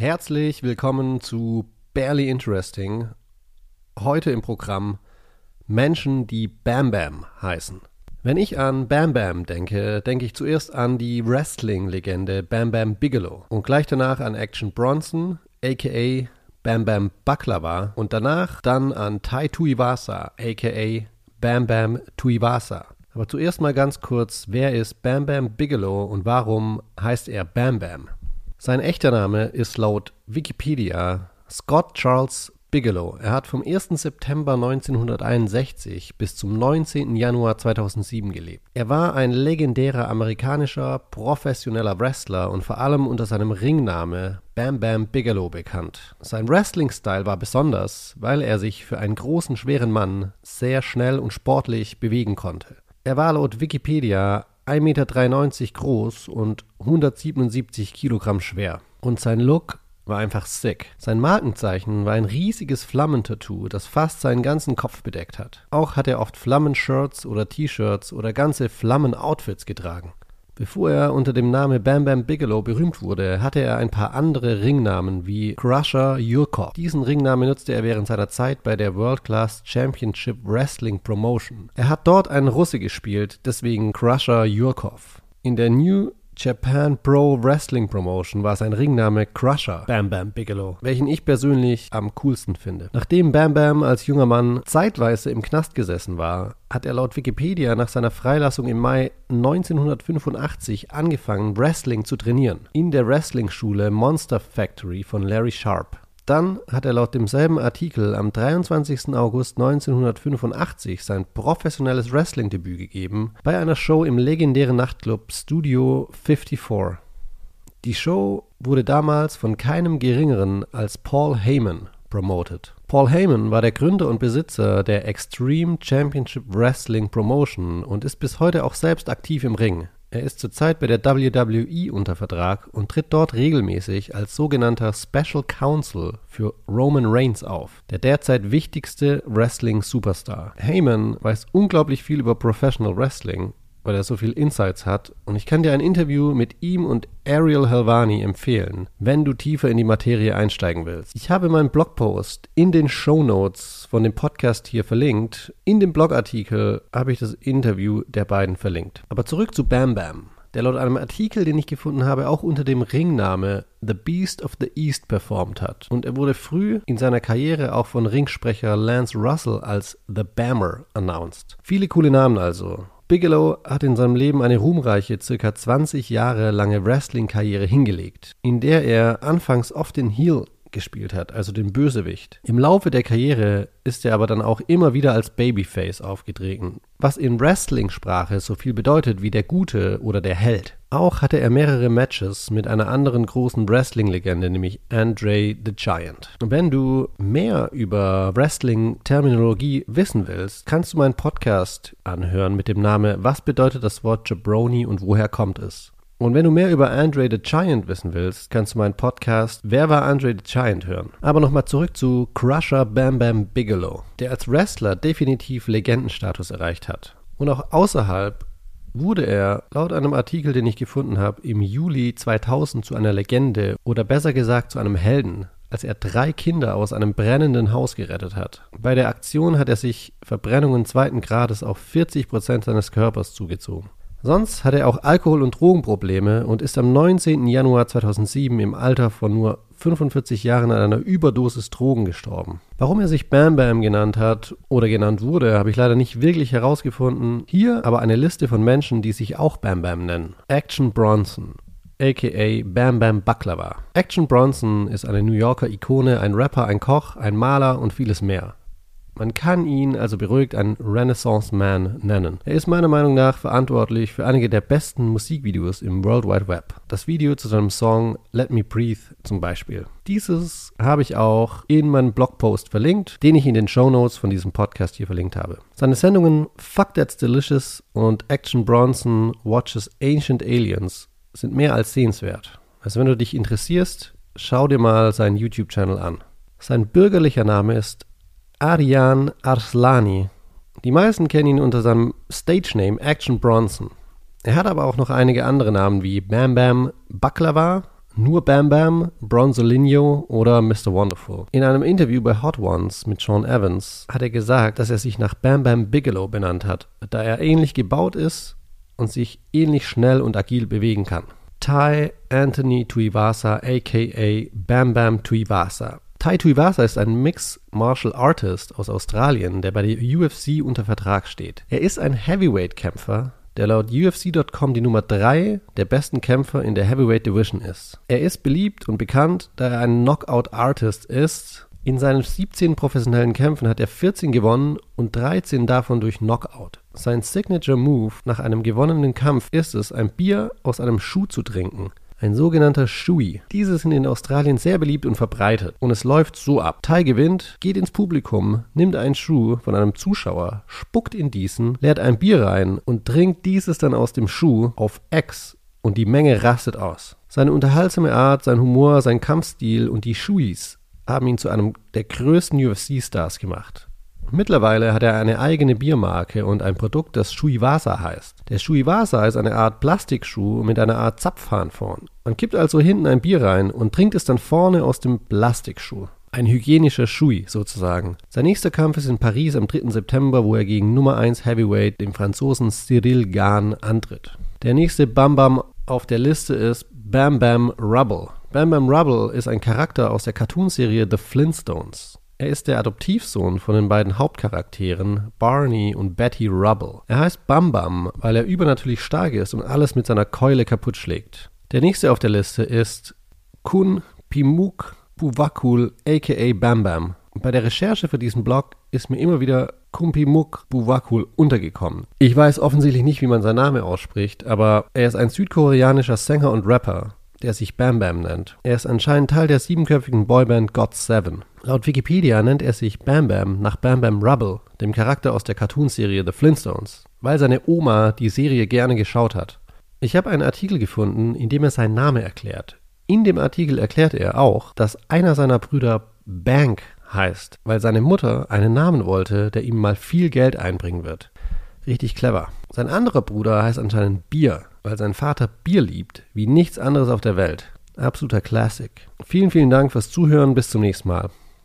Herzlich willkommen zu Barely Interesting. Heute im Programm Menschen, die Bam Bam heißen. Wenn ich an Bam Bam denke, denke ich zuerst an die Wrestling-Legende Bam Bam Bigelow und gleich danach an Action Bronson, aka Bam Bam Baklava und danach dann an Tai Tuivasa, aka Bam Bam Tuivasa. Aber zuerst mal ganz kurz, wer ist Bam Bam Bigelow und warum heißt er Bam Bam? Sein echter Name ist laut Wikipedia Scott Charles Bigelow. Er hat vom 1. September 1961 bis zum 19. Januar 2007 gelebt. Er war ein legendärer amerikanischer professioneller Wrestler und vor allem unter seinem Ringname Bam Bam Bigelow bekannt. Sein Wrestling-Style war besonders, weil er sich für einen großen, schweren Mann sehr schnell und sportlich bewegen konnte. Er war laut Wikipedia 1,93 Meter groß und 177 Kilogramm schwer. Und sein Look war einfach sick. Sein Markenzeichen war ein riesiges Flammentattoo, das fast seinen ganzen Kopf bedeckt hat. Auch hat er oft Flammenshirts oder T-Shirts oder ganze Flammen-Outfits getragen. Bevor er unter dem Namen Bam Bam Bigelow berühmt wurde, hatte er ein paar andere Ringnamen wie Crusher Yurkov. Diesen Ringnamen nutzte er während seiner Zeit bei der World Class Championship Wrestling Promotion. Er hat dort einen Russe gespielt, deswegen Crusher Yurkov. In der New Japan Pro Wrestling Promotion war sein Ringname Crusher Bam Bam Bigelow, welchen ich persönlich am coolsten finde. Nachdem Bam Bam als junger Mann zeitweise im Knast gesessen war, hat er laut Wikipedia nach seiner Freilassung im Mai 1985 angefangen, Wrestling zu trainieren. In der Wrestling-Schule Monster Factory von Larry Sharp. Dann hat er laut demselben Artikel am 23. August 1985 sein professionelles Wrestling-Debüt gegeben bei einer Show im legendären Nachtclub Studio 54. Die Show wurde damals von keinem geringeren als Paul Heyman promoted. Paul Heyman war der Gründer und Besitzer der Extreme Championship Wrestling Promotion und ist bis heute auch selbst aktiv im Ring. Er ist zurzeit bei der WWE unter Vertrag und tritt dort regelmäßig als sogenannter Special Counsel für Roman Reigns auf, der derzeit wichtigste Wrestling-Superstar. Heyman weiß unglaublich viel über Professional Wrestling weil er so viel Insights hat. Und ich kann dir ein Interview mit ihm und Ariel Helvani empfehlen, wenn du tiefer in die Materie einsteigen willst. Ich habe meinen Blogpost in den Show Notes von dem Podcast hier verlinkt. In dem Blogartikel habe ich das Interview der beiden verlinkt. Aber zurück zu Bam Bam der laut einem Artikel, den ich gefunden habe, auch unter dem Ringname The Beast of the East performt hat. Und er wurde früh in seiner Karriere auch von Ringsprecher Lance Russell als The Bammer announced. Viele coole Namen also. Bigelow hat in seinem Leben eine ruhmreiche, circa 20 Jahre lange Wrestling-Karriere hingelegt, in der er anfangs oft den Heel gespielt hat, also den Bösewicht. Im Laufe der Karriere ist er aber dann auch immer wieder als Babyface aufgetreten, was in Wrestling-Sprache so viel bedeutet wie der Gute oder der Held. Auch hatte er mehrere Matches mit einer anderen großen Wrestling-Legende, nämlich Andre the Giant. Wenn du mehr über Wrestling-Terminologie wissen willst, kannst du meinen Podcast anhören mit dem Namen Was bedeutet das Wort Jabroni und woher kommt es? Und wenn du mehr über Andre the Giant wissen willst, kannst du meinen Podcast Wer war Andre the Giant hören. Aber nochmal zurück zu Crusher Bam Bam Bigelow, der als Wrestler definitiv Legendenstatus erreicht hat. Und auch außerhalb wurde er, laut einem Artikel, den ich gefunden habe, im Juli 2000 zu einer Legende oder besser gesagt zu einem Helden, als er drei Kinder aus einem brennenden Haus gerettet hat. Bei der Aktion hat er sich Verbrennungen zweiten Grades auf 40 Prozent seines Körpers zugezogen. Sonst hat er auch Alkohol- und Drogenprobleme und ist am 19. Januar 2007 im Alter von nur 45 Jahren an einer Überdosis Drogen gestorben. Warum er sich Bam Bam genannt hat oder genannt wurde, habe ich leider nicht wirklich herausgefunden. Hier aber eine Liste von Menschen, die sich auch Bam Bam nennen. Action Bronson, aka Bam Bam Baklava. Action Bronson ist eine New Yorker Ikone, ein Rapper, ein Koch, ein Maler und vieles mehr. Man kann ihn also beruhigt einen Renaissance Man nennen. Er ist meiner Meinung nach verantwortlich für einige der besten Musikvideos im World Wide Web. Das Video zu seinem Song Let Me Breathe zum Beispiel. Dieses habe ich auch in meinem Blogpost verlinkt, den ich in den Show Notes von diesem Podcast hier verlinkt habe. Seine Sendungen Fuck That's Delicious und Action Bronson Watches Ancient Aliens sind mehr als sehenswert. Also wenn du dich interessierst, schau dir mal seinen YouTube-Channel an. Sein bürgerlicher Name ist Aryan Arslani. Die meisten kennen ihn unter seinem Stage-Name Action Bronson. Er hat aber auch noch einige andere Namen wie Bam Bam Baklava, Nur Bam Bam, Bronzolino oder Mr. Wonderful. In einem Interview bei Hot Ones mit Sean Evans hat er gesagt, dass er sich nach Bam Bam Bigelow benannt hat, da er ähnlich gebaut ist und sich ähnlich schnell und agil bewegen kann. Ty Anthony Tuivasa aka Bam Bam Tuivasa. Ty Tuivasa ist ein Mixed Martial Artist aus Australien, der bei der UFC unter Vertrag steht. Er ist ein Heavyweight-Kämpfer, der laut UFC.com die Nummer 3 der besten Kämpfer in der Heavyweight Division ist. Er ist beliebt und bekannt, da er ein Knockout-Artist ist. In seinen 17 professionellen Kämpfen hat er 14 gewonnen und 13 davon durch Knockout. Sein Signature Move nach einem gewonnenen Kampf ist es, ein Bier aus einem Schuh zu trinken ein sogenannter Shui. Diese sind in Australien sehr beliebt und verbreitet und es läuft so ab. Tai gewinnt, geht ins Publikum, nimmt einen Schuh von einem Zuschauer, spuckt in diesen, leert ein Bier rein und trinkt dieses dann aus dem Schuh auf X und die Menge rastet aus. Seine unterhaltsame Art, sein Humor, sein Kampfstil und die Shuis haben ihn zu einem der größten UFC-Stars gemacht. Mittlerweile hat er eine eigene Biermarke und ein Produkt, das Shuiwasa heißt. Der Shuiwasa ist eine Art Plastikschuh mit einer Art Zapfhahn vorn. Man kippt also hinten ein Bier rein und trinkt es dann vorne aus dem Plastikschuh. Ein hygienischer Shui sozusagen. Sein nächster Kampf ist in Paris am 3. September, wo er gegen Nummer 1 Heavyweight, dem Franzosen Cyril Gahn, antritt. Der nächste Bam Bam auf der Liste ist Bam Bam Rubble. Bam Bam Rubble ist ein Charakter aus der Cartoonserie The Flintstones. Er ist der Adoptivsohn von den beiden Hauptcharakteren Barney und Betty Rubble. Er heißt Bam Bam, weil er übernatürlich stark ist und alles mit seiner Keule kaputt schlägt. Der nächste auf der Liste ist Kun Pimuk Buvakul aka Bam Bam. Bei der Recherche für diesen Blog ist mir immer wieder Kumpimuk Buvakul untergekommen. Ich weiß offensichtlich nicht, wie man seinen Namen ausspricht, aber er ist ein südkoreanischer Sänger und Rapper, der sich Bam Bam nennt. Er ist anscheinend Teil der siebenköpfigen Boyband God Seven. Laut Wikipedia nennt er sich Bam Bam nach Bam Bam Rubble, dem Charakter aus der Cartoonserie The Flintstones, weil seine Oma die Serie gerne geschaut hat. Ich habe einen Artikel gefunden, in dem er seinen Namen erklärt. In dem Artikel erklärt er auch, dass einer seiner Brüder Bank heißt, weil seine Mutter einen Namen wollte, der ihm mal viel Geld einbringen wird. Richtig clever. Sein anderer Bruder heißt anscheinend Bier, weil sein Vater Bier liebt, wie nichts anderes auf der Welt. Absoluter Classic. Vielen, vielen Dank fürs Zuhören. Bis zum nächsten Mal.